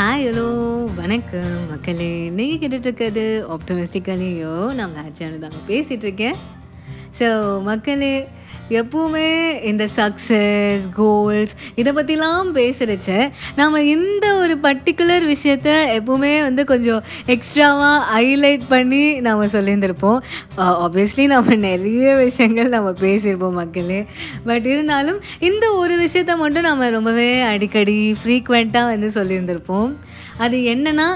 Hi hello வணக்கம். மக்களே நீங்கள் கேட்டுட்ருக்கிறது ஆப்டமிஸ்டிக்கலையோ நாங்கள் ஆச்சானு தாங்க. பேசிகிட்ருக்கேன் ஸோ மக்களே எப்பவுமே இந்த சக்ஸஸ் கோல்ஸ் இதை பற்றிலாம் பேசுகிறச்ச நாம் இந்த ஒரு பர்டிகுலர் விஷயத்த எப்பவுமே வந்து கொஞ்சம் எக்ஸ்ட்ராவாக ஹைலைட் பண்ணி நாம் சொல்லியிருந்திருப்போம். ஆப்வியஸ்லி நம்ம நிறைய விஷயங்கள் நம்ம பேசியிருப்போம் மக்களே. பட் இருந்தாலும் இந்த ஒரு விஷயத்த மட்டும் நம்ம ரொம்பவே அடிக்கடி ஃப்ரீக்வெண்ட்டாக வந்து சொல்லியிருந்திருப்போம். அது என்னென்னா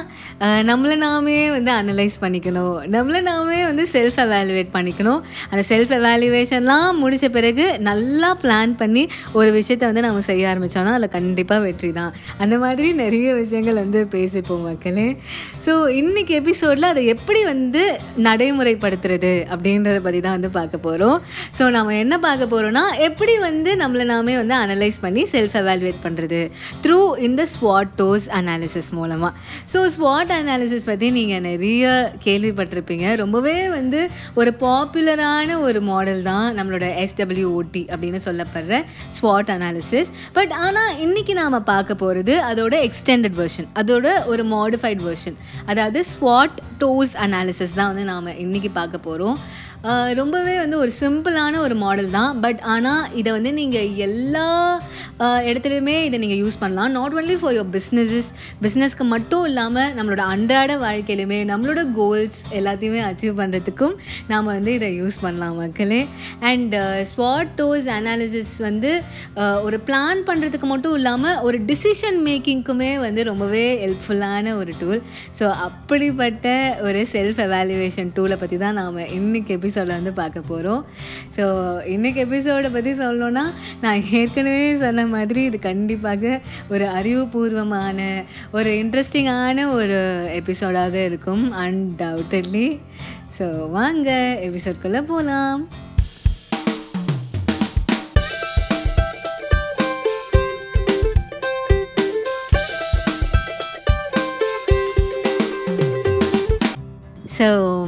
நம்மளை நாமே வந்து அனலைஸ் பண்ணிக்கணும். நம்மளை நாமே வந்து செல்ஃப் எவாலுவேட் பண்ணிக்கணும். அந்த செல்ஃப் எவாலுவேஷன்லாம் முடித்த பிறகு நல்லா பிளான் பண்ணி ஒரு விஷயத்தை வந்து நம்ம செய்ய ஆரம்பித்தோன்னா அதில் கண்டிப்பாக வெற்றி தான். அந்த மாதிரி நிறைய விஷயங்கள் வந்து பேசிப்போம் மக்களே. ஸோ இன்றைக்கி எபிசோடில் அதை எப்படி வந்து நடைமுறைப்படுத்துறது அப்படின்றத பற்றி தான் வந்து பார்க்க போகிறோம் ஸோ நம்ம என்ன பார்க்க போகிறோன்னா எப்படி வந்து நம்மளை நாமே வந்து அனலைஸ் பண்ணி செல்ஃப் அவால்வேட் பண்ணுறது த்ரூ இந்த ஸ்வாட்டோஸ் அனாலிசிஸ் மூலமாக ஸோ ஸ்வாட் அனாலிசிஸ் பற்றி நீங்கள் நிறைய கேள்விப்பட்டிருப்பீங்க. ரொம்பவே வந்து ஒரு பாப்புலரான ஒரு மாடல் தான் நம்மளோட எஸ்டபிள்யூஓடி அப்படின்னு சொல்லப்படுற ஸ்வாட் அனாலிசிஸ் பட் ஆனால் இன்றைக்கி நாம் பார்க்க போகிறது அதோட எக்ஸ்டெண்டட் வெர்ஷன் அதோட ஒரு மாடிஃபைட் வெர்ஷன் அதாவது ஸ்வாட் டோஸ் அனாலிசிஸ் தான் வந்து நாம் இன்றைக்கி பார்க்க போகிறோம் ரொம்பவே வந்து ஒரு சிம்பிளான ஒரு மாடல் தான். பட் ஆனால் இதை வந்து நீங்கள் எல்லா இடத்துலையுமே இதை நீங்கள் யூஸ் பண்ணலாம். Not only for your businesses பிஸ்னஸ்க்கு மட்டும் இல்லாமல் நம்மளோட அன்றாட வாழ்க்கையிலுமே நம்மளோட கோல்ஸ் எல்லாத்தையுமே அச்சீவ் பண்ணுறதுக்கும் நாம் வந்து இதை யூஸ் பண்ணலாம் மக்களே. அண்ட் ஸ்பாட் டோஸ் அனாலிசிஸ் வந்து ஒரு பிளான் பண்ணுறதுக்கு மட்டும் இல்லாமல் ஒரு டிசிஷன் மேக்கிங்க்குமே வந்து ரொம்பவே ஹெல்ப்ஃபுல்லான ஒரு டூல் ஸோ அப்படிப்பட்ட ஒரு செல்ஃப் எவாலுவேஷன் டூலை பற்றி தான் நாம் இன்றைக்கி எபிசோடில் வந்து பார்க்க போகிறோம் ஸோ இன்றைக்கி எபிசோடை பற்றி சொல்லணுன்னா நான் ஏற்கனவே சொன்ன மாதிரி இது கண்டிப்பாக ஒரு அறிவுபூர்வமான ஒரு இன்ட்ரெஸ்டிங்கான ஒரு எபிசோடாக இருக்கும் அன்டவுட்டட்லி ஸோ வாங்க எபிசோட்குள்ளே போகலாம்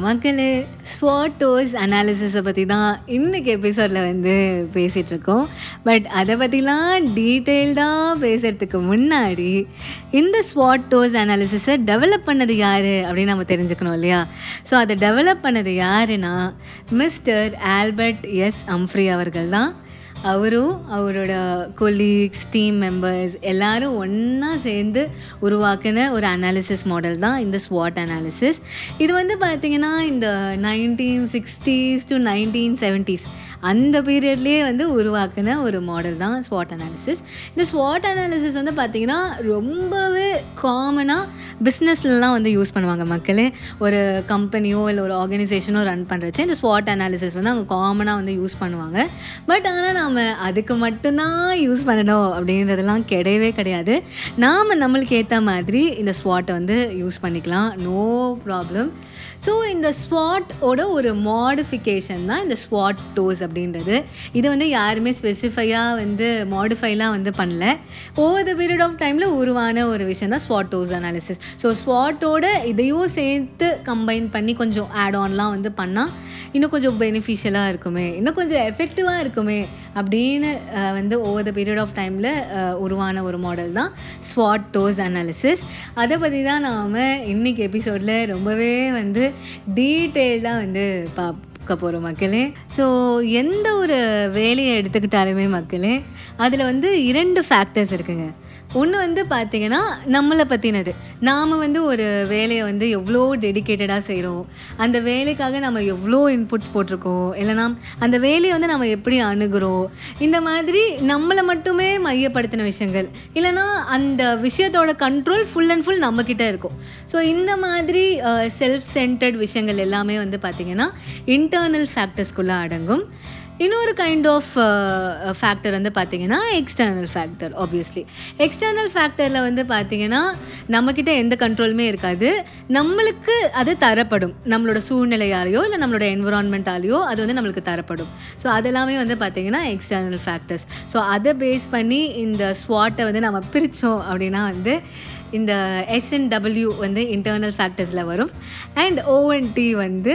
மக்களே ஸ்வாட்டோஸ் அனாலிசிஸை பற்றி தான் இன்றைக்கி எபிசோடில் வந்து பேசிகிட்ருக்கோம் பட் அதை பற்றிலாம் டீட்டெயில்டாக பேசுகிறதுக்கு முன்னாடி இந்த ஸ்வாட்டோஸ் அனாலிசிஸை டெவலப் பண்ணது யார் அப்படின்னு நம்ம தெரிஞ்சுக்கணும் இல்லையா? ஸோ அதை டெவலப் பண்ணது யாருன்னா மிஸ்டர் ஆல்பர்ட் எஸ் அம்ஃப்ரி அவர்கள் தான் அவரும் அவரோட கொலீக்ஸ் டீம் மெம்பர்ஸ் எல்லாரும் ஒன்றா சேர்ந்து உருவாக்கின ஒரு அனாலிசிஸ் மாடல் தான் இந்த ஸ்வாட் அனாலிசிஸ் இது வந்து பார்த்திங்கன்னா இந்த nineteen sixties to nineteen seventies அந்த பீரியட்லேயே வந்து உருவாக்கின ஒரு மாடல் தான் ஸ்வாட் அனாலிசிஸ் இந்த ஸ்வாட் அனாலிசிஸ் வந்து பார்த்திங்கன்னா ரொம்பவே காமனாக பிஸ்னஸ்லலாம் வந்து யூஸ் பண்ணுவாங்க மக்களே. ஒரு கம்பெனியோ இல்லை ஒரு ஆர்கனைசேஷனோ ரன் பண்ணுறச்சு இந்த ஸ்வாட் அனாலிசிஸ் வந்து அவங்க காமனாக வந்து யூஸ் பண்ணுவாங்க. பட் ஆனால் நாம் அதுக்கு மட்டும்தான் யூஸ் பண்ணணும் அப்படின்றதெல்லாம் கிடையவே கிடையாது. நாம் நம்மளுக்கு ஏற்ற மாதிரி இந்த ஸ்வாட்டை வந்து யூஸ் பண்ணிக்கலாம். நோ ப்ராப்ளம் ஸோ இந்த ஸ்வாட்டோட ஒரு மாடிஃபிகேஷன் தான் இந்த ஸ்வாட் டோஸ் அப்படின்றது. இது வந்து யாருமே ஸ்பெசிஃபையாக வந்து மாடிஃபைலாம் வந்து பண்ணல. ஓவர் த பீரியட் ஆஃப் டைமில் உருவான ஒரு விஷயம் தான் ஸ்வாட் டோஸ் அனாலிசிஸ் ஸோ ஸ்வாட்டோட இதையும் சேர்த்து கம்பைன் பண்ணி கொஞ்சம் ஆட் ஆன்லாம் வந்து பண்ணால் இன்னும் கொஞ்சம் பெனிஃபிஷியலாக இருக்குமே இன்னும் கொஞ்சம் எஃபெக்டிவாக இருக்குமே அப்படின்னு வந்து ஓவர் த பீரியட் ஆஃப் டைமில் உருவான ஒரு மாடல் தான் ஸ்வாட் டோஸ் அனாலிசிஸ் அதை பற்றி தான் நாம் இன்றைக்கி எபிசோடில் ரொம்பவே வந்து டீட்டெயில்டாக வந்து பா பார்க்க போகிறோம் மக்களே. ஸோ எந்த ஒரு வேலையை எடுத்துக்கிட்டாலுமே மக்களே அதில் வந்து இரண்டு ஃபேக்டர்ஸ் இருக்குங்க. ஒன்று வந்து பார்த்திங்கன்னா நம்மளை பற்றினது நாம் வந்து ஒரு வேலையை வந்து எவ்வளோ டெடிக்கேட்டடாக செய்கிறோம் அந்த வேலைக்காக நம்ம எவ்வளோ இன்புட்ஸ் போட்டிருக்கோம். இல்லைனா அந்த வேலையை வந்து நம்ம எப்படி அணுகிறோம். இந்த மாதிரி நம்மளை மட்டுமே மையப்படுத்தின விஷயங்கள். இல்லைனா அந்த விஷயத்தோட கண்ட்ரோல் ஃபுல் அண்ட் ஃபுல் நம்மக்கிட்ட இருக்கும். ஸோ இந்த மாதிரி செல்ஃப் சென்டர்ட் விஷயங்கள் எல்லாமே வந்து பார்த்திங்கன்னா இன்டர்னல் ஃபேக்டர்ஸ்குள்ளே அடங்கும். இன்னொரு கைண்ட் ஆஃப் ஃபேக்டர் வந்து பார்த்திங்கன்னா எக்ஸ்டர்னல் ஃபேக்டர் ஆப்வியஸ்லி எக்ஸ்டர்னல் ஃபேக்டரில் வந்து பார்த்திங்கன்னா நம்மக்கிட்ட எந்த கண்ட்ரோலுமே இருக்காது. நம்மளுக்கு அது தரப்படும். நம்மளோட சூழ்நிலையாலேயோ இல்லை நம்மளோட என்விரான்மெண்ட்டாலேயோ அது வந்து நம்மளுக்கு தரப்படும். ஸோ அதெல்லாமே வந்து பார்த்திங்கன்னா எக்ஸ்டர்னல் ஃபேக்டர்ஸ் ஸோ அதை பேஸ் பண்ணி இந்த ஸ்வாட்டை வந்து நம்ம பிரித்தோம் அப்படின்னா வந்து இந்த எஸ்என்டபிள்யூ வந்து இன்டர்னல் ஃபேக்டர்ஸில் வரும். அண்ட் ஓஎன்டி வந்து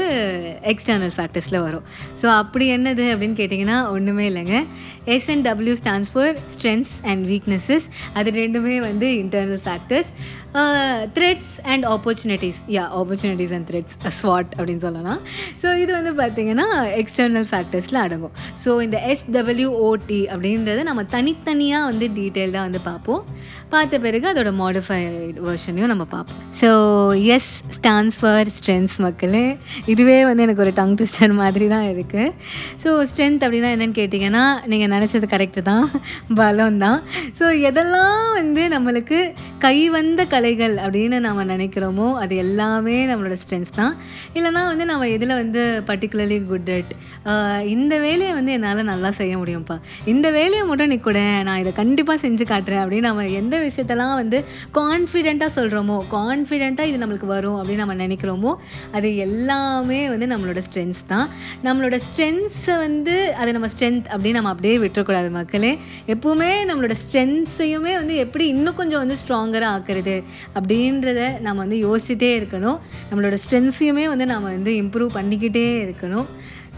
எக்ஸ்டர்னல் ஃபேக்டர்ஸில் வரும். ஸோ அப்படி என்னது அப்படின்னு கேட்டிங்கன்னா ஒன்றுமே இல்லைங்க. S and W stands for strengths and weaknesses அது ரெண்டுமே வந்து internal factors threats and opportunities yeah opportunities and threats ஸ்வாட் அப்படின்னு சொல்லலாம். ஸோ இது வந்து பார்த்திங்கன்னா எக்ஸ்டர்னல் ஃபேக்டர்ஸில் அடங்கும். ஸோ இந்த எஸ்டபிள்யூஓடி அப்படின்றது நம்ம தனித்தனியாக வந்து டீட்டெயில்டாக வந்து பார்ப்போம். பார்த்த பிறகு அதோட மாடிஃபை வேர்ஷனையும் நம்ம பார்ப்போம். So S stands for strengths மக்களே. இதுவே வந்து எனக்கு ஒரு டங் ட்விஸ்டர் மாதிரி தான் இருக்குது ஸோ ஸ்ட்ரென்த் அப்படின்னா என்னென்னு கேட்டிங்கன்னா நீங்கள் நினச்சது கரெக்டு தான். பலம் தான் ஸோ எதெல்லாம் வந்து நம்மளுக்கு கைவந்த கலைகள் அப்படின்னு நம்ம நினைக்கிறோமோ அது எல்லாமே நம்மளோட ஸ்ட்ரென்த்ஸ் தான். இல்லைனா வந்து நம்ம எதில் வந்து பர்டிகுலர்லி குட் அட் இந்த வேலையை வந்து என்னால் நல்லா செய்ய முடியும்ப்பா. இந்த வேலையை மட்டும் நீ கூட நான் இதை கண்டிப்பாக செஞ்சு காட்டுறேன் அப்படின்னு நம்ம எந்த விஷயத்தெல்லாம் வந்து கான்ஃபிடெண்ட்டாக சொல்கிறோமோ கான்ஃபிடெண்ட்டாக இது நம்மளுக்கு வரும் அப்படின்னு நம்ம நினைக்கிறோமோ? அது எல்லாமே வந்து நம்மளோட ஸ்ட்ரென்த்ஸ் தான். நம்மளோட ஸ்ட்ரென்த்ஸை வந்து அதை நம்ம ஸ்ட்ரென்த் அப்படின்னு நம்ம அப்படியே விட்டுறக்கூடாது மக்களே. எப்போவுமே நம்மளோட ஸ்ட்ரென்த்ஸையுமே வந்து எப்படி இன்னும் கொஞ்சம் வந்து ஸ்ட்ராங்கராக ஆக்குறது அப்படின்றத நம்ம வந்து யோசிச்சுட்டே இருக்கணும். நம்மளோட ஸ்ட்ரென்த்ஸையுமே வந்து நம்ம வந்து இம்ப்ரூவ் பண்ணிக்கிட்டே இருக்கணும்.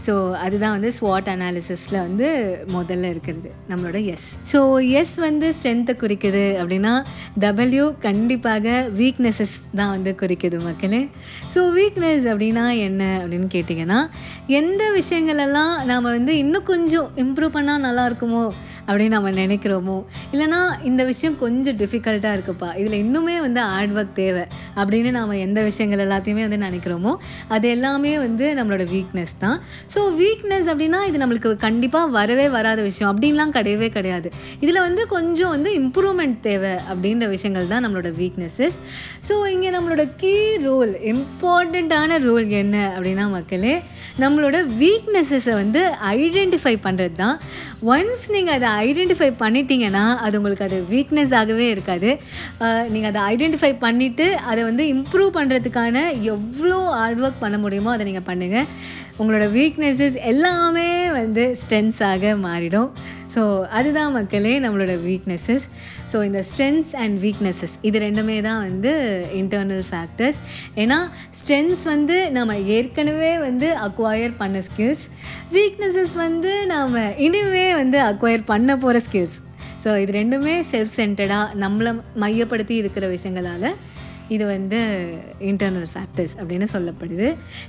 ஸோ அதுதான் வந்து ஸ்வாட் அனாலிசிஸில் வந்து முதல்ல இருக்கிறது நம்மளோட எஸ் ஸோ எஸ் வந்து ஸ்ட்ரென்த்தை குறிக்குது அப்படின்னா டபிள்யூ கண்டிப்பாக வீக்னஸஸ் தான் வந்து குறிக்குது மக்களே. ஸோ வீக்னஸ் அப்படின்னா என்ன அப்படின்னு கேட்டிங்கன்னா எந்த விஷயங்களெல்லாம் நாம் வந்து இன்னும் கொஞ்சம் இம்ப்ரூவ் பண்ணால் நல்லா இருக்குமோ அப்படின்னு நம்ம நினைக்கிறோமோ? இல்லைனா இந்த விஷயம் கொஞ்சம் டிஃபிகல்ட்டாக இருக்குப்பா. இதில் இன்னுமே வந்து ஹார்ட் ஒர்க் தேவை. அப்படின்னு நாம் எந்த விஷயங்கள் எல்லாத்தையுமே வந்து நினைக்கிறோமோ அது எல்லாமே வந்து நம்மளோட வீக்னஸ் தான். ஸோ வீக்னஸ் அப்படின்னா இது நம்மளுக்கு கண்டிப்பாக வரவே வராத விஷயம். அப்படின்லாம் கிடையவே கிடையாது. இதில் வந்து கொஞ்சம் வந்து இம்ப்ரூவ்மெண்ட் தேவை அப்படின்ற விஷயங்கள் தான் நம்மளோட வீக்னஸஸ் ஸோ இங்கே நம்மளோட கீ ரோல் இம்பார்ட்டண்ட்டான ரோல் என்ன அப்படின்னா மக்களே நம்மளோட வீக்னஸஸை வந்து ஐடென்டிஃபை பண்ணுறது தான் ஒன்ஸ் நீங்கள் அதை ஐடென்டிஃபை பண்ணிட்டீங்கன்னா அது உங்களுக்கு அது வீக்னஸ் ஆகவே இருக்காது. நீங்கள் அதை ஐடென்டிஃபை பண்ணிவிட்டு அதை வந்து இம்ப்ரூவ் பண்ணுறதுக்கான எவ்வளோ ஹார்ட் ஒர்க் பண்ண முடியுமோ அதை நீங்கள் பண்ணுங்கள் உங்களோட வீக்னஸஸ் எல்லாமே வந்து ஸ்ட்ரென்த்ஸாக மாறிடும். ஸோ அதுதான் மக்களே நம்மளோட வீக்னஸஸ் ஸோ இந்த ஸ்ட்ரென்த்ஸ் அண்ட் வீக்னஸஸ் இது ரெண்டுமே தான் வந்து இன்டர்னல் ஃபேக்டர்ஸ் ஏன்னா ஸ்ட்ரென்த்ஸ் வந்து நம்ம ஏற்கனவே வந்து அக்வயர் பண்ண ஸ்கில்ஸ் வீக்னஸஸ் வந்து நாம் இனிமே வந்து அக்வயர் பண்ண போகிற ஸ்கில்ஸ் ஸோ இது ரெண்டுமே செல்ஃப் சென்டடாக நம்மளை மையப்படுத்தி இருக்கிற விஷயங்களால் இது வந்து இன்டர்னல் ஃபேக்டர்ஸ் அப்படின்னு சொல்லப்படுது.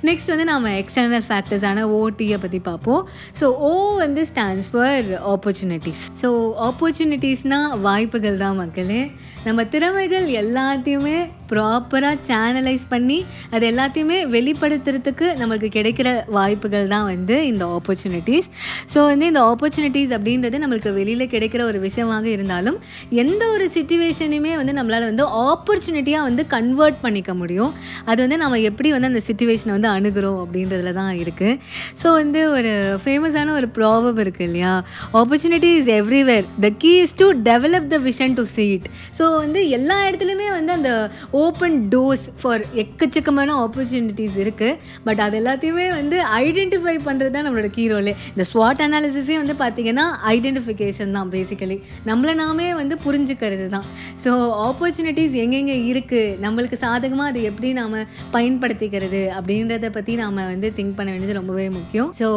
நெக்ஸ்ட் வந்து நம்ம எக்ஸ்டர்னல் ஃபேக்டர்ஸான ஓடியை பற்றி பார்ப்போம். ஸோ ஓ வந்து ஸ்டாண்ட்ஸ் ஃபார் ஆப்பர்ச்சுனிட்டிஸ் ஸோ ஆப்பர்ச்சுனிட்டிஸ்னால் வாய்ப்புகள் தான் மக்களே. நம்ம திறமைகள் எல்லாத்தையுமே ப்ராப்பராக சேனலைஸ் பண்ணி அது எல்லாத்தையுமே வெளிப்படுத்துறதுக்கு நம்மளுக்கு கிடைக்கிற வாய்ப்புகள் தான் வந்து இந்த ஆப்பர்ச்சுனிட்டிஸ் ஸோ வந்து இந்த ஆப்பர்ச்சுனிட்டிஸ் அப்படின்றது நம்மளுக்கு வெளியில் கிடைக்கிற ஒரு விஷயமாக இருந்தாலும் எந்த ஒரு சுச்சுவேஷனையுமே வந்து நம்மளால் வந்து ஆப்பர்ச்சுனிட்டியாக வந்து கன்வெர்ட் பண்ணிக்க முடியும். அது வந்து நம்ம எப்படி வந்து அந்த சுச்சுவேஷனை வந்து அணுகிறோம் அப்படின்றதுல தான் இருக்குது ஸோ வந்து ஒரு ஃபேமஸான ஒரு ப்ராபம் இருக்குது இல்லையா? Opportunity is everywhere the key is to develop the vision to see it so வந்து எல்லா இடத்துலையுமே வந்து அந்த ஓப்பன் டோர்ஸ் ஃபார் எக்கச்சக்கமான ஆப்பர்ச்சுனிட்டிஸ் இருக்குது பட் அது எல்லாத்தையுமே வந்து ஐடென்டிஃபை பண்ணுறது தான் நம்மளோட ஹீரோலே இந்த ஸ்வாட் அனாலிசிஸே வந்து பார்த்திங்கன்னா ஐடென்டிஃபிகேஷன் தான் பேசிக்கலி நம்மளை நாமே வந்து புரிஞ்சுக்கிறது தான். ஸோ ஆப்பர்ச்சுனிட்டிஸ் எங்கெங்கே இருக்குது நம்மளுக்கு சாதகமாக அதை எப்படி நாம் பயன்படுத்திக்கிறது? அப்படின்றத பற்றி நாம் வந்து திங்க் பண்ண வேண்டியது ரொம்பவே முக்கியம். ஸோ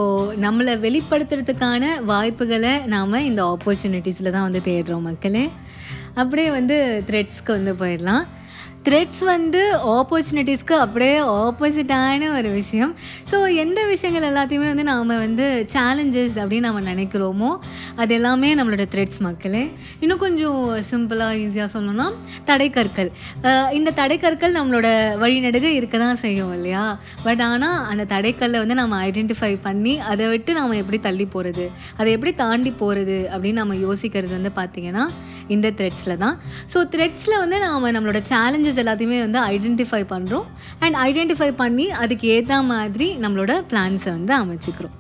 நம்மளை வெளிப்படுத்துறதுக்கான வாய்ப்புகளை நாம் இந்த ஆப்பர்ச்சுனிட்டிஸில் தான் வந்து தேடுறோம் மக்களே. அப்படியே வந்து த்ரெட்ஸ்க்கு வந்து போயிடலாம். த்ரெட்ஸ் வந்து ஆப்பர்ச்சுனிட்டிஸ்க்கு அப்படியே ஆப்போசிட்டான ஒரு விஷயம். ஸோ எந்த விஷயங்கள் எல்லாத்தையுமே வந்து நாம் வந்து சேலஞ்சஸ் அப்படின்னு நம்ம நினைக்கிறோமோ அது எல்லாமே நம்மளோட த்ரெட்ஸ் மக்களே. இன்னும் கொஞ்சம் சிம்பிளாக ஈஸியாக சொல்லணும்னா தடைக்கற்கள். இந்த தடைக்கற்கள் நம்மளோட வழிநடுக இருக்க தான் செய்யும் இல்லையா? பட் ஆனால் அந்த தடைக்கல்லை வந்து நம்ம ஐடென்டிஃபை பண்ணி அதை விட்டு நாம் எப்படி தள்ளி போகிறது அதை எப்படி தாண்டி போகிறது அப்படின்னு நம்ம யோசிக்கிறது வந்து பார்த்திங்கன்னா இந்த த்ரெட்ஸில் தான். ஸோ த்ரெட்ஸில் வந்து நாம் நம்மளோட சேலஞ்சஸ் எல்லாத்தையுமே வந்து ஐடென்டிஃபை பண்ணுறோம் அண்ட் ஐடென்டிஃபை பண்ணி அதுக்கு ஏற்ற மாதிரி நம்மளோட பிளான்ஸை வந்து அமைச்சிக்கிறோம்.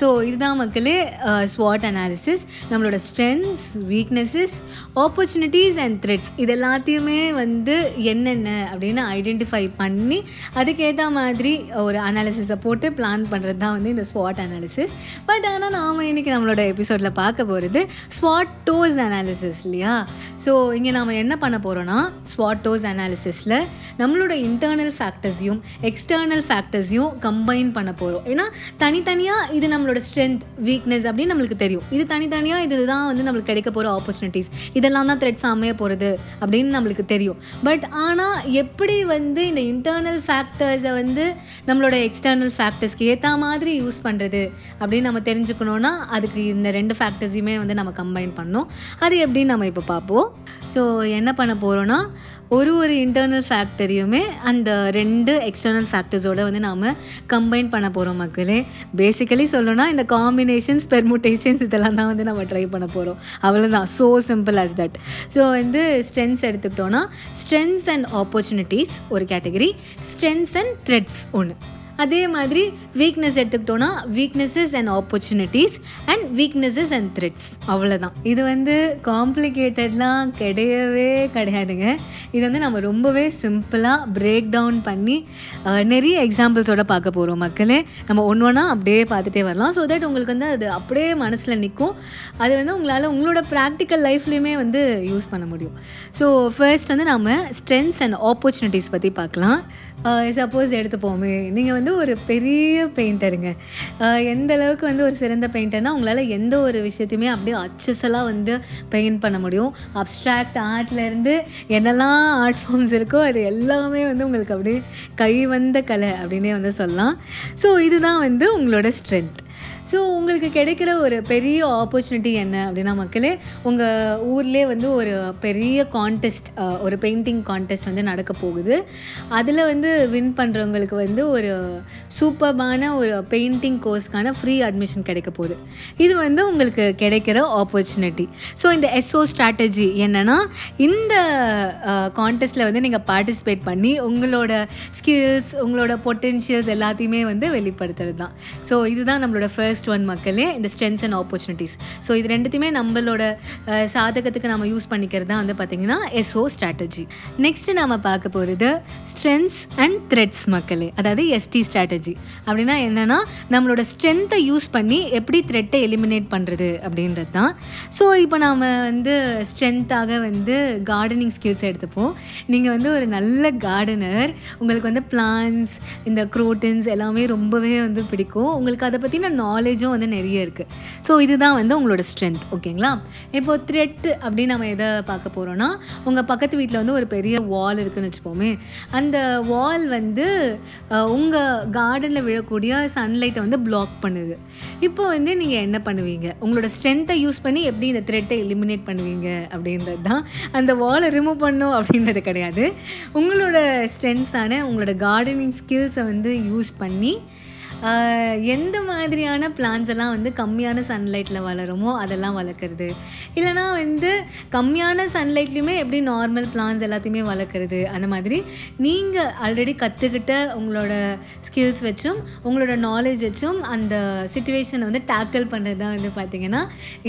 ஸோ இதுதான் மக்களே uh, ஸ்வாட் அனாலிசிஸ் நம்மளோட strengths weaknesses opportunities and threats இது எல்லாத்தையுமே வந்து என்னென்ன அப்படின்னு ஐடென்டிஃபை பண்ணி அதுக்கேற்ற மாதிரி ஒரு அனாலிசிஸை போட்டு பிளான் பண்ணுறது தான் வந்து இந்த ஸ்வாட் அனாலிசிஸ் பட் ஆனால் நாம் இன்றைக்கி நம்மளோட எபிசோடில் பார்க்க போகிறது ஸ்வாட் டோஸ் அனாலிசிஸ் இல்லையா? ஸோ இங்கே நாம் என்ன பண்ண போகிறோன்னா ஸ்வாட் டோஸ் அனாலிசிஸில் நம்மளோட இன்டர்னல் ஃபேக்டர்ஸையும் எக்ஸ்டர்னல் ஃபேக்டர்ஸையும் கம்பைன் பண்ண போகிறோம் ஏன்னா தனித்தனியாக இது நம்ம நம்மளோட ஸ்ட்ரென்த் வீக்னஸ் அப்படின்னு நம்மளுக்கு தெரியும். இது தனித்தனியாக இதுதான் வந்து நம்மளுக்கு கிடைக்க போகிற ஆப்பர்ச்சுனிட்டிஸ் இதெல்லாம் தான் த்ரெட்ஸ் அமைய போகிறது அப்படின்னு நம்மளுக்கு தெரியும். பட் ஆனால் எப்படி வந்து இந்த இன்டர்னல் ஃபேக்டர்ஸை வந்து நம்மளோட எக்ஸ்டர்னல் ஃபேக்டர்ஸ்க்கு ஏற்ற மாதிரி யூஸ் பண்ணுறது அப்படின்னு நம்ம தெரிஞ்சுக்கணுன்னா அதுக்கு இந்த ரெண்டு ஃபேக்டர்ஸையுமே வந்து நம்ம கம்பைன் பண்ணோம் அது எப்படின்னு நம்ம இப்போ பார்ப்போம். ஸோ என்ன பண்ண போகிறோன்னா ஒரு ஒரு இன்டர்னல் ஃபேக்டரியுமே அந்த ரெண்டு எக்ஸ்டர்னல் ஃபேக்டர்ஸோடு வந்து நாம் கம்பைன் பண்ண போகிறோம் மக்களே. பேசிக்கலி சொல்லணும்னா இந்த காம்பினேஷன்ஸ் பெர்முட்டேஷன்ஸ் இதெல்லாம் தான் வந்து நம்ம ட்ரை பண்ண போகிறோம் அவ்வளோதான் so simple as that so வந்து ஸ்ட்ரென்த்ஸ் எடுத்துக்கிட்டோன்னா ஸ்ட்ரென்த்ஸ் அண்ட் ஆப்பர்ச்சுனிட்டிஸ் ஒரு கேட்டகரி ஸ்ட்ரென்த்ஸ் அண்ட் த்ரெட்ஸ் ஒன்று அதே மாதிரி வீக்னஸ் எடுத்துக்கிட்டோன்னா weaknesses and opportunities and weaknesses and threats அவ்வளோதான் இது வந்து காம்ப்ளிகேட்டட்லாம் கிடையவே கிடையாதுங்க. இது வந்து நம்ம ரொம்பவே சிம்பிளாக பிரேக் டவுன் பண்ணி நிறைய எக்ஸாம்பிள்ஸோட பார்க்க போகிறோம் மக்களே. நம்ம ஒன்று ஒன்றா அப்படியே பார்த்துட்டே வரலாம். ஸோ தட் உங்களுக்கு வந்து அது அப்படியே மனசில் நிற்கும் அது வந்து உங்களால் உங்களோட ப்ராக்டிக்கல் லைஃப்லேயுமே வந்து யூஸ் பண்ண முடியும். ஸோ ஃபர்ஸ்ட் வந்து நம்ம ஸ்ட்ரென்த்ஸ் அண்ட் ஆப்பர்ச்சுனிட்டிஸ் பற்றி பார்க்கலாம். சப்போஸ் எடுத்துப்போமே. நீங்கள் வந்து ஒரு பெரிய பெயிண்டருங்க எந்த அளவுக்கு வந்து ஒரு சிறந்த பெயிண்டர்னா உங்களால் எந்த ஒரு விஷயத்தையுமே அப்படியே அச்சஸலாக வந்து பெயிண்ட் பண்ண முடியும். அப்ட்ராக்ட் ஆர்ட்லேருந்து என்னெல்லாம் ஆர்ட் ஃபார்ம்ஸ் இருக்கோ அது எல்லாமே வந்து உங்களுக்கு அப்படியே கை வந்த கலை அப்படின்னே வந்து சொல்லலாம். ஸோ இதுதான் வந்து உங்களோட ஸ்ட்ரென்த் ஸோ உங்களுக்கு கிடைக்கிற ஒரு பெரிய ஆப்பர்ச்சுனிட்டி என்ன அப்படின்னா மக்களே உங்கள் ஊர்லேயே வந்து ஒரு பெரிய கான்டெஸ்ட் ஒரு பெயிண்டிங் கான்டெஸ்ட் வந்து நடக்க போகுது. அதில் வந்து வின் பண்ணுறவங்களுக்கு வந்து ஒரு சூப்பர்பான ஒரு பெயிண்டிங் கோர்ஸ்க்கான ஃப்ரீ அட்மிஷன் கிடைக்க போகுது. இது வந்து உங்களுக்கு கிடைக்கிற ஆப்பர்ச்சுனிட்டி ஸோ இந்த எஸ்ஓ ஸ்ட்ராட்டஜி என்னென்னா இந்த கான்டெஸ்ட்டில் வந்து நீங்கள் பார்ட்டிசிபேட் பண்ணி உங்களோட ஸ்கில்ஸ் உங்களோட பொட்டென்ஷியல்ஸ் எல்லாத்தையுமே வந்து வெளிப்படுத்துறது தான் ஸோ இதுதான் நம்மளோட ஃபர்ஸ்ட் ஒன் மக்களே இந்த ஸ்ட்ரென்த்ஸ் அண்ட் ஆப்பர்ச்சுனிட்டிஸ் ஸோ இது ரெண்டுத்தையுமே நம்மளோட சாதகத்துக்கு நம்ம யூஸ் பண்ணிக்கிறது தான் வந்து பார்த்திங்கன்னா எஸ்ஓ ஸ்ட்ராட்டஜி நெக்ஸ்ட்டு நம்ம பார்க்க போகிறது ஸ்ட்ரென்த்ஸ் அண்ட் த்ரெட்ஸ் மக்களே. அதாவது எஸ்டி ஸ்ட்ராட்டஜி அப்படின்னா என்னென்னா நம்மளோட ஸ்ட்ரென்த்தை யூஸ் பண்ணி எப்படி த்ரெட்டை எலிமினேட் பண்ணுறது அப்படின்றது தான். ஸோ இப்போ நாம் வந்து ஸ்ட்ரென்த்தாக வந்து கார்டனிங் ஸ்கில்ஸ் எடுத்துப்போம். நீங்கள் வந்து ஒரு நல்ல கார்டனர் உங்களுக்கு வந்து பிளான்ஸ் இந்த குரோட்டின்ஸ் எல்லாமே ரொம்பவே வந்து பிடிக்கும். உங்களுக்கு அதை பற்றின நாலேஜும் வந்து நிறைய இருக்குது ஸோ இதுதான் வந்து உங்களோட ஸ்ட்ரென்த் ஓகேங்களா இப்போ த்ரெட்டு அப்படின்னு நம்ம எதை பார்க்க போகிறோன்னா உங்கள் பக்கத்து வீட்டில் வந்து ஒரு பெரிய வால் இருக்குன்னு வச்சுப்போமே அந்த வால் வந்து உங்கள் கார்டனில் விழக்கூடிய சன்லைட்டை வந்து பிளாக் பண்ணுது. இப்போ வந்து நீங்கள் என்ன பண்ணுவீங்க? உங்களோட ஸ்ட்ரென்த்தை யூஸ் பண்ணி எப்படி இந்த த்ரெட்டை எலிமினேட் பண்ணுவீங்க அப்படின்றது தான். அந்த வாலை ரிமூவ் பண்ணும் அப்படின்றது கிடையாது. உங்களோட ஸ்ட்ரென்த்ஸான உங்களோட கார்டனிங் ஸ்கில்ஸை வந்து யூஸ் பண்ணி எந்த மாதிரியான பிளான்ஸ் எல்லாம் வந்து கம்மியான சன்லைட்டில் வளருமோ அதெல்லாம் வளர்க்குறது. இல்லைனா வந்து கம்மியான சன்லைட்லேயுமே எப்படி நார்மல் பிளான்ஸ் எல்லாத்தையுமே வளர்க்குறது? அந்த மாதிரி நீங்கள் ஆல்ரெடி கற்றுக்கிட்ட உங்களோட ஸ்கில்ஸ் வச்சும் உங்களோட நாலேஜ் வச்சும் அந்த சுச்சுவேஷனை வந்து டேக்கிள் பண்ணுறது தான் வந்து பார்த்திங்கன்னா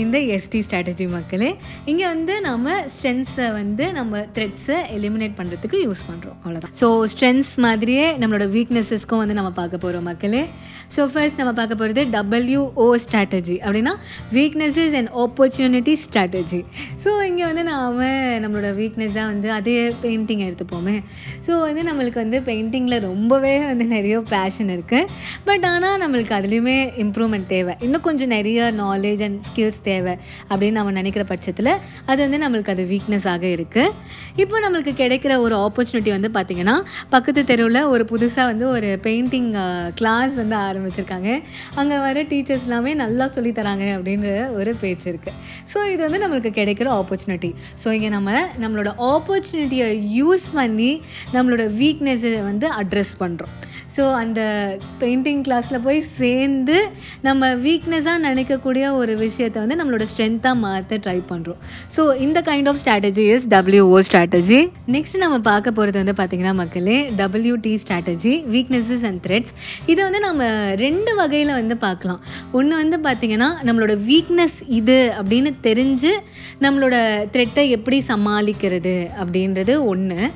இந்த எஸ்டி ஸ்ட்ராட்டஜி மக்களே. இங்கே வந்து நம்ம ஸ்ட்ரென்த்ஸை வந்து நம்ம த்ரெட்ஸை எலிமினேட் பண்ணுறதுக்கு யூஸ் பண்ணுறோம் அவ்வளோதான் ஸோ ஸ்ட்ரென்த்ஸ் மாதிரியே நம்மளோட வீக்னஸஸ்க்கும் வந்து நம்ம பார்க்க போகிறோம் மக்களே. ஸோ ஃபர்ஸ்ட் நம்ம பார்க்க போகிறது டபிள்யூஓ ஸ்ட்ராட்டஜி அப்படின்னா weaknesses and opportunity strategy so இங்கே வந்து நாம் நம்மளோட வீக்னஸாக வந்து அதே பெயிண்டிங் எடுத்துப்போமே. ஸோ வந்து நம்மளுக்கு வந்து பெயிண்டிங்கில் ரொம்பவே வந்து நிறைய பேஷன் இருக்குது பட் ஆனால் நம்மளுக்கு அதுலேயுமே இம்ப்ரூவ்மெண்ட் தேவை. இன்னும் கொஞ்சம் நிறைய நாலேஜ் அண்ட் ஸ்கில்ஸ் தேவை அப்படின்னு நம்ம நினைக்கிற பட்சத்தில் அது வந்து நம்மளுக்கு அது வீக்னஸாக இருக்குது இப்போ நம்மளுக்கு கிடைக்கிற ஒரு ஆப்பர்ச்சுனிட்டி வந்து பார்த்திங்கன்னா பக்கத்து தெருவில் ஒரு புதுசாக வந்து ஒரு பெயிண்டிங் கிளாஸ் வந்து ஆரம்பிச்சிருக்காங்க. அங்கே வர டீச்சர்ஸ் எல்லாமே நல்லா சொல்லித் தராங்க அப்படின்ற ஒரு பேச்சு இருக்குது ஸோ இது வந்து நம்மளுக்கு கிடைக்கிற ஆப்பர்ச்சுனிட்டி ஸோ இங்கே நம்ம நம்மளோட ஆப்பர்ச்சுனிட்டியை யூஸ் பண்ணி நம்மளோட வீக்னஸை வந்து அட்ரஸ் பண்ணுறோம் ஸோ அந்த பெயிண்டிங் கிளாஸில் போய் சேர்ந்து நம்ம வீக்னஸாக நினைக்கக்கூடிய ஒரு விஷயத்தை வந்து நம்மளோட ஸ்ட்ரென்த்தாக மாற்ற ட்ரை பண்ணுறோம் ஸோ இந்த kind of strategy is W O strategy next நம்ம பார்க்க போகிறது வந்து பார்த்திங்கன்னா மக்களே W T strategy weaknesses and threats இதை வந்து நம்ம ரெண்டு வகையில் வந்து பார்க்கலாம். ஒன்று வந்து பார்த்திங்கன்னா நம்மளோட வீக்னஸ் இது அப்படின்னு தெரிஞ்சு நம்மளோட த்ரெட்டை எப்படி சமாளிக்கிறது அப்படின்றது ஒன்று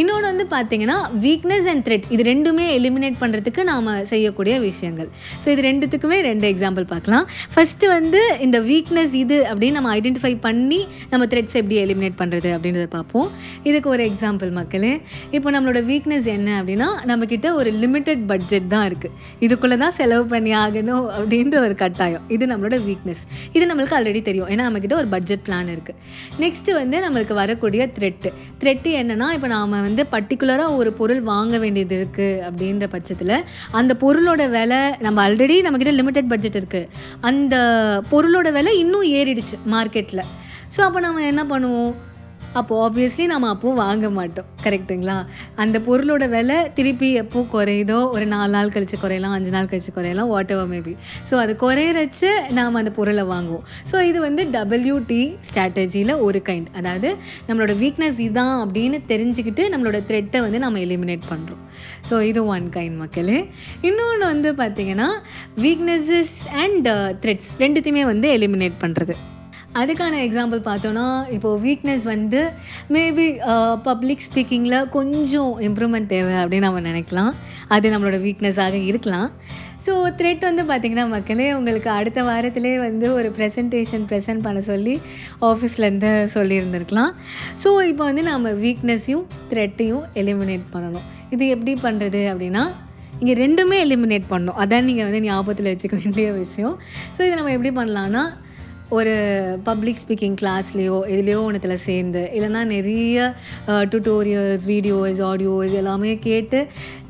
இன்னொன்று வந்து பார்த்தீங்கன்னா வீக்னஸ் அண்ட் த்ரெட் இது ரெண்டுமே எலிமினேட் பண்ணுறதுக்கு நாம் செய்யக்கூடிய விஷயங்கள். ஸோ இது ரெண்டுத்துக்குமே ரெண்டு எக்ஸாம்பிள் பார்க்கலாம். ஃபஸ்ட்டு வந்து இந்த வீக்னஸ் இது அப்படின்னு நம்ம ஐடென்டிஃபை பண்ணி நம்ம த்ரெட்ஸ் எப்படி எலிமினேட் பண்ணுறது அப்படின்றத பார்ப்போம். இதுக்கு ஒரு எக்ஸாம்பிள் மக்களே. இப்போ நம்மளோட வீக்னஸ் என்ன அப்படின்னா நம்மக்கிட்ட ஒரு லிமிட்டட் பட்ஜெட் தான் இருக்குது இதுக்குள்ளே தான் செலவு பண்ணி ஆகணும் அப்படின்ற ஒரு கட்டாயம். இது நம்மளோட வீக்னஸ் இது நம்மளுக்கு ஆல்ரெடி தெரியும். ஏன்னா நம்மக்கிட்ட ஒரு பட்ஜெட் பிளான் இருக்குது நெக்ஸ்ட்டு வந்து நம்மளுக்கு வரக்கூடிய த்ரெட்டு த்ரெட்டு என்னென்னா இப்போ நாம் வந்து பர்டிகுலராக ஒரு பொருள் வாங்க வேண்டியது இருக்குது அப்படின்ற பட்சத்தில் அந்த பொருளோட விலை நம்ம ஆல்ரெடி நம்மக்கிட்ட லிமிட்டட் பட்ஜெட் இருக்குது அந்த பொருளோட விலை இன்னும் ஏறிடுச்சு மார்க்கெட்டில் ஸோ அப்போ நம்ம என்ன பண்ணுவோம்? அப்போது ஆப்வியஸ்லி நம்ம அப்போது வாங்க மாட்டோம். கரெக்டுங்களா அந்த பொருளோட விலை திருப்பி எப்போ குறையுதோ ஒரு நாலு நாள் கழித்து குறையலாம் அஞ்சு நாள் கழித்து குறையலாம் வாட் எவர் மேபி ஸோ அது குறையிறச்சு நாம் அந்த பொருளை வாங்குவோம். ஸோ இது வந்து டபிள்யூடி ஸ்ட்ராட்டஜியில் ஒரு கைண்ட் அதாவது நம்மளோட வீக்னஸ் இதுதான் அப்படின்னு தெரிஞ்சுக்கிட்டு நம்மளோட த்ரெட்டை வந்து நம்ம எலிமினேட் பண்ணுறோம் ஸோ இது ஒன் கைண்ட் மக்களே. இன்னொன்று வந்து பார்த்திங்கன்னா வீக்னஸஸ் அண்ட் த்ரெட்ஸ் ரெண்டுத்தையுமே வந்து எலிமினேட் பண்ணுறது அதுக்கான எக்ஸாம்பிள் பார்த்தோன்னா இப்போது வீக்னஸ் வந்து மேபி பப்ளிக் ஸ்பீக்கிங்கில் கொஞ்சம் இம்ப்ரூவ்மெண்ட் தேவை அப்படின்னு நம்ம நினைக்கலாம். அது நம்மளோட வீக்னஸாக இருக்கலாம். ஸோ த்ரெட் வந்து பார்த்திங்கன்னா மக்களே உங்களுக்கு அடுத்த வாரத்திலே வந்து ஒரு ப்ரெசன்டேஷன் ப்ரெசென்ட் பண்ண சொல்லி ஆஃபீஸ்லேருந்து சொல்லியிருந்துருக்கலாம். ஸோ இப்போ வந்து நம்ம வீக்னஸையும் த்ரெட்டையும் எலிமினேட் பண்ணணும். இது எப்படி பண்ணுறது அப்படின்னா இங்கே ரெண்டுமே எலிமினேட் பண்ணணும். அதான் நீங்கள் வந்து ஞாபகத்தில் வச்சுக்க வேண்டிய விஷயம். ஸோ இதை நம்ம எப்படி பண்ணலான்னா ஒரு பப்ளிக் ஸ்பீக்கிங் கிளாஸ்லேயோ எதுலேயோ ஒன்றுத்தில் சேர்ந்து இல்லைனா நிறைய டுட்டோரியல்ஸ் வீடியோஸ் ஆடியோஸ் எல்லாமே கேட்டு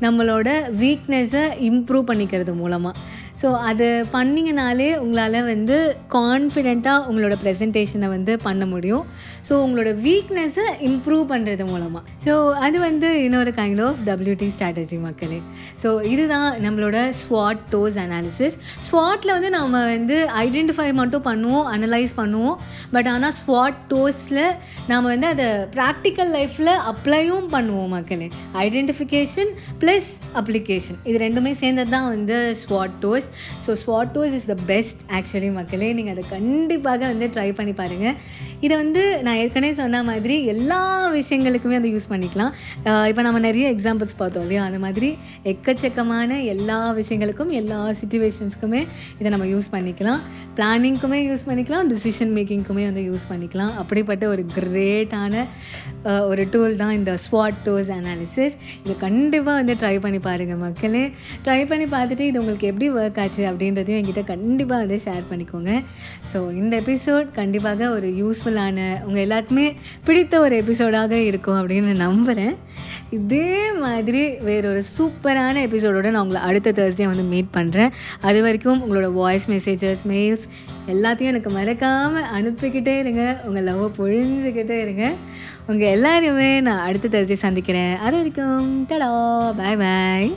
நம்மளோட வீக்னஸை இம்ப்ரூவ் பண்ணிக்கிறது மூலமாக ஸோ அது பண்ணிங்கனாலே உங்களால் வந்து கான்ஃபிடெண்ட்டாக உங்களோட ப்ரெசன்டேஷனை வந்து பண்ண முடியும். ஸோ உங்களோட வீக்னஸை இம்ப்ரூவ் பண்ணுறது மூலமாக ஸோ அது வந்து இன்னொரு kind of W T strategy மக்களே. ஸோ இதுதான் நம்மளோட ஸ்வாட் டோஸ் அனாலிசிஸ் ஸ்வாட்டில் வந்து நம்ம வந்து ஐடென்டிஃபை மட்டும் பண்ணுவோம் அனலைஸ் பண்ணுவோம். பட் ஆனால் ஸ்வாட் டோஸில் நாம் வந்து அதை ப்ராக்டிக்கல் லைஃப்பில் அப்ளையும் பண்ணுவோம் மக்களே. ஐடென்டிஃபிகேஷன் ப்ளஸ் அப்ளிகேஷன் இது ரெண்டுமே சேர்ந்தது தான் வந்து ஸ்வாட் dose so ஸ்வாட்டோஸ் is the best actually மக்களே. நீங்கள் அதை கண்டிப்பாக வந்து ட்ரை பண்ணி பாருங்கள் இதை வந்து நான் ஏற்கனவே சொன்ன மாதிரி எல்லா விஷயங்களுக்குமே அதை யூஸ் பண்ணிக்கலாம். இப்போ நம்ம நிறைய எக்ஸாம்பிள்ஸ் பார்த்தோம் இல்லையா? அந்த மாதிரி எக்கச்சக்கமான எல்லா விஷயங்களுக்கும் எல்லா சுச்சுவேஷன்ஸ்க்குமே இதை நம்ம யூஸ் பண்ணிக்கலாம். பிளானிங்க்குமே யூஸ் பண்ணிக்கலாம் டிசிஷன் மேக்கிங்க்குமே வந்து யூஸ் பண்ணிக்கலாம். அப்படிப்பட்ட ஒரு கிரேட்டான ஒரு டூல் தான் இந்த ஸ்வாட் டோஸ் அனாலிசிஸ் இதை கண்டிப்பாக வந்து ட்ரை பண்ணி பாருங்கள் மக்களே. ட்ரை பண்ணி பார்த்துட்டு இது உங்களுக்கு எப்படி ஒர்க் ஆச்சு அப்படின்றதையும் என்கிட்ட கண்டிப்பாக வந்து ஷேர் பண்ணிக்கோங்க. ஸோ இந்த எபிசோட் கண்டிப்பாக ஒரு யூஸ்ஃபுல்லான உங்கள் எல்லாருக்குமே பிடித்த ஒரு எபிசோடாக இருக்கும் அப்படின்னு நம்புகிறேன் இதே மாதிரி வேறொரு சூப்பரான எபிசோடோடு நான் உங்களை அடுத்த தேர்ஸ்டே வந்து மீட் பண்ணுறேன் அது வரைக்கும் உங்களோட வாய்ஸ் மெசேஜஸ் மெயில்ஸ் எல்லாத்தையும் எனக்கு மறக்காமல் அனுப்பிக்கிட்டே இருங்க. உங்கள் லவ்வை பொழிஞ்சுக்கிட்டே இருங்க. உங்கள் எல்லாரையுமே நான் அடுத்த தேர்ஸ்டே சந்திக்கிறேன். அது வரைக்கும் டடா பாய் பாய்